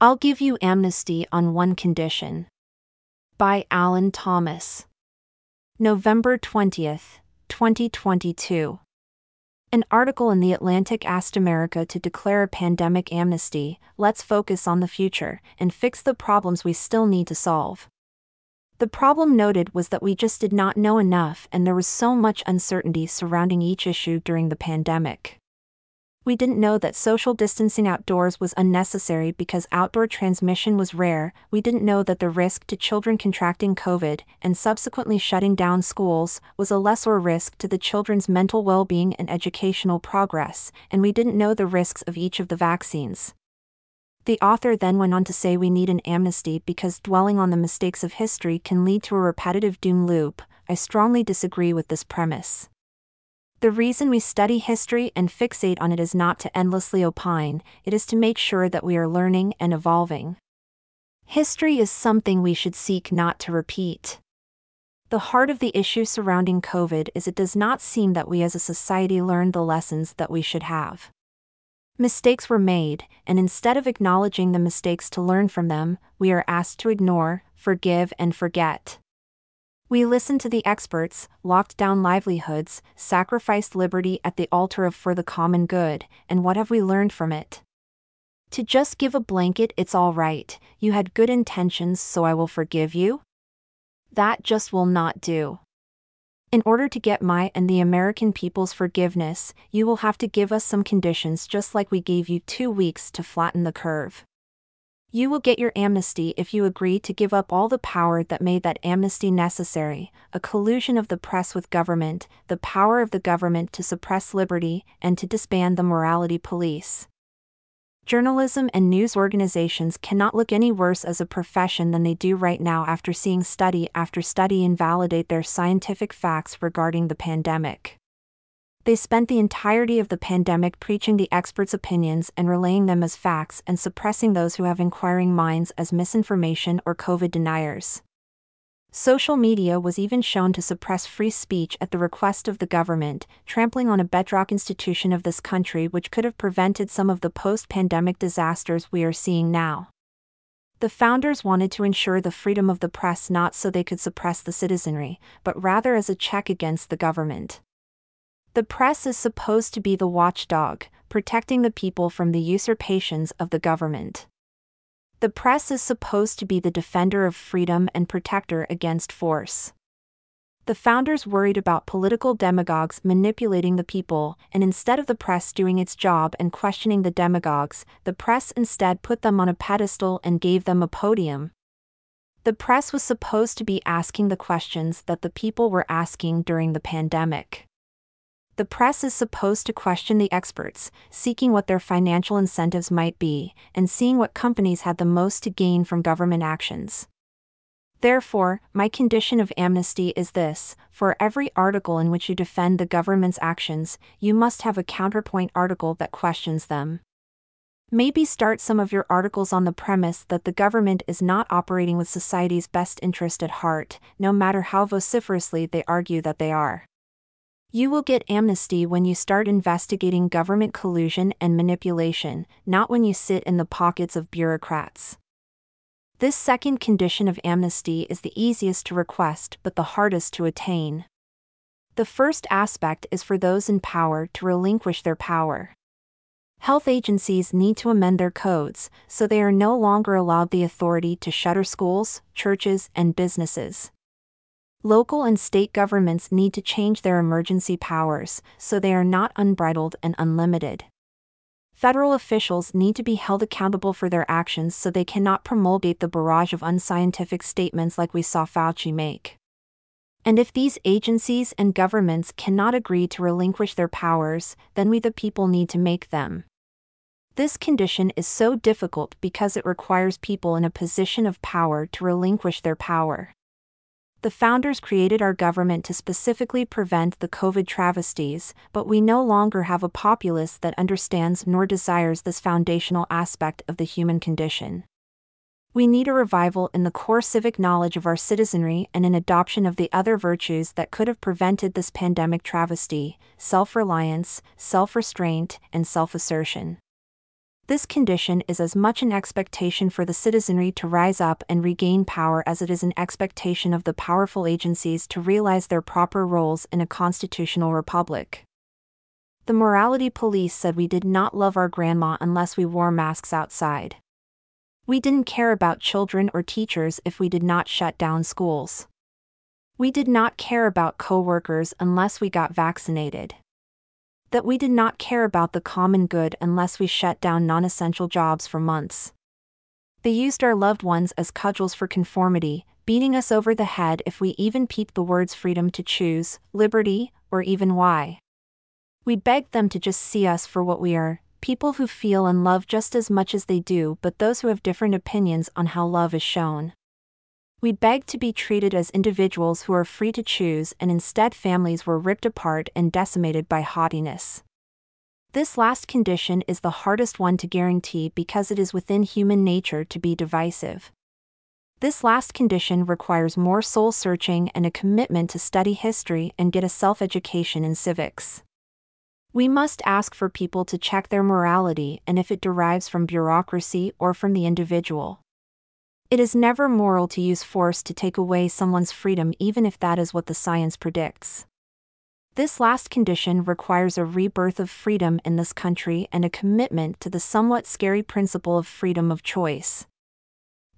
I'll give you amnesty on one condition. By Alan Thomas. November 20th, 2022. An article in The Atlantic asked America to declare a pandemic amnesty, let's focus on the future, and fix the problems we still need to solve. The problem noted was that we just did not know enough and there was so much uncertainty surrounding each issue during the pandemic. We didn't know that social distancing outdoors was unnecessary because outdoor transmission was rare. We didn't know that the risk to children contracting COVID and subsequently shutting down schools was a lesser risk to the children's mental well being and educational progress, and we didn't know the risks of each of the vaccines. The author then went on to say we need an amnesty because dwelling on the mistakes of history can lead to a repetitive doom loop. I strongly disagree with this premise. The reason we study history and fixate on it is not to endlessly opine, it is to make sure that we are learning and evolving. History is something we should seek not to repeat. The heart of the issue surrounding COVID is it does not seem that we as a society learned the lessons that we should have. Mistakes were made, and instead of acknowledging the mistakes to learn from them, we are asked to ignore, forgive, and forget. We listened to the experts, locked down livelihoods, sacrificed liberty at the altar of for the common good, and what have we learned from it? To just give a blanket, it's all right, you had good intentions, so I will forgive you? That just will not do. In order to get my and the American people's forgiveness, you will have to give us some conditions just like we gave you two weeks to flatten the curve. You will get your amnesty if you agree to give up all the power that made that amnesty necessary a collusion of the press with government, the power of the government to suppress liberty, and to disband the morality police. Journalism and news organizations cannot look any worse as a profession than they do right now after seeing study after study invalidate their scientific facts regarding the pandemic. They spent the entirety of the pandemic preaching the experts' opinions and relaying them as facts and suppressing those who have inquiring minds as misinformation or COVID deniers. Social media was even shown to suppress free speech at the request of the government, trampling on a bedrock institution of this country which could have prevented some of the post pandemic disasters we are seeing now. The founders wanted to ensure the freedom of the press not so they could suppress the citizenry, but rather as a check against the government. The press is supposed to be the watchdog, protecting the people from the usurpations of the government. The press is supposed to be the defender of freedom and protector against force. The founders worried about political demagogues manipulating the people, and instead of the press doing its job and questioning the demagogues, the press instead put them on a pedestal and gave them a podium. The press was supposed to be asking the questions that the people were asking during the pandemic. The press is supposed to question the experts, seeking what their financial incentives might be, and seeing what companies had the most to gain from government actions. Therefore, my condition of amnesty is this for every article in which you defend the government's actions, you must have a counterpoint article that questions them. Maybe start some of your articles on the premise that the government is not operating with society's best interest at heart, no matter how vociferously they argue that they are. You will get amnesty when you start investigating government collusion and manipulation, not when you sit in the pockets of bureaucrats. This second condition of amnesty is the easiest to request but the hardest to attain. The first aspect is for those in power to relinquish their power. Health agencies need to amend their codes so they are no longer allowed the authority to shutter schools, churches, and businesses. Local and state governments need to change their emergency powers so they are not unbridled and unlimited. Federal officials need to be held accountable for their actions so they cannot promulgate the barrage of unscientific statements like we saw Fauci make. And if these agencies and governments cannot agree to relinquish their powers, then we the people need to make them. This condition is so difficult because it requires people in a position of power to relinquish their power. The founders created our government to specifically prevent the COVID travesties, but we no longer have a populace that understands nor desires this foundational aspect of the human condition. We need a revival in the core civic knowledge of our citizenry and an adoption of the other virtues that could have prevented this pandemic travesty self reliance, self restraint, and self assertion. This condition is as much an expectation for the citizenry to rise up and regain power as it is an expectation of the powerful agencies to realize their proper roles in a constitutional republic. The morality police said we did not love our grandma unless we wore masks outside. We didn't care about children or teachers if we did not shut down schools. We did not care about coworkers unless we got vaccinated that we did not care about the common good unless we shut down non essential jobs for months. They used our loved ones as cudgels for conformity, beating us over the head if we even peeped the words freedom to choose, liberty, or even why. We begged them to just see us for what we are people who feel and love just as much as they do, but those who have different opinions on how love is shown. We begged to be treated as individuals who are free to choose, and instead, families were ripped apart and decimated by haughtiness. This last condition is the hardest one to guarantee because it is within human nature to be divisive. This last condition requires more soul searching and a commitment to study history and get a self education in civics. We must ask for people to check their morality and if it derives from bureaucracy or from the individual. It is never moral to use force to take away someone's freedom, even if that is what the science predicts. This last condition requires a rebirth of freedom in this country and a commitment to the somewhat scary principle of freedom of choice.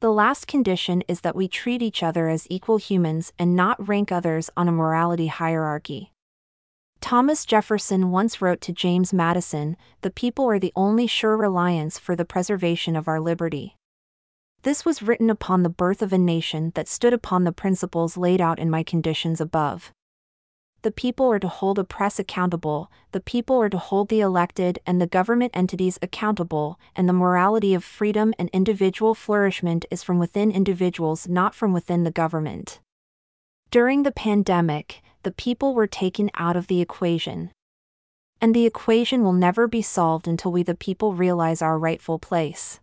The last condition is that we treat each other as equal humans and not rank others on a morality hierarchy. Thomas Jefferson once wrote to James Madison The people are the only sure reliance for the preservation of our liberty. This was written upon the birth of a nation that stood upon the principles laid out in my conditions above. The people are to hold a press accountable, the people are to hold the elected and the government entities accountable, and the morality of freedom and individual flourishment is from within individuals, not from within the government. During the pandemic, the people were taken out of the equation. And the equation will never be solved until we, the people, realize our rightful place.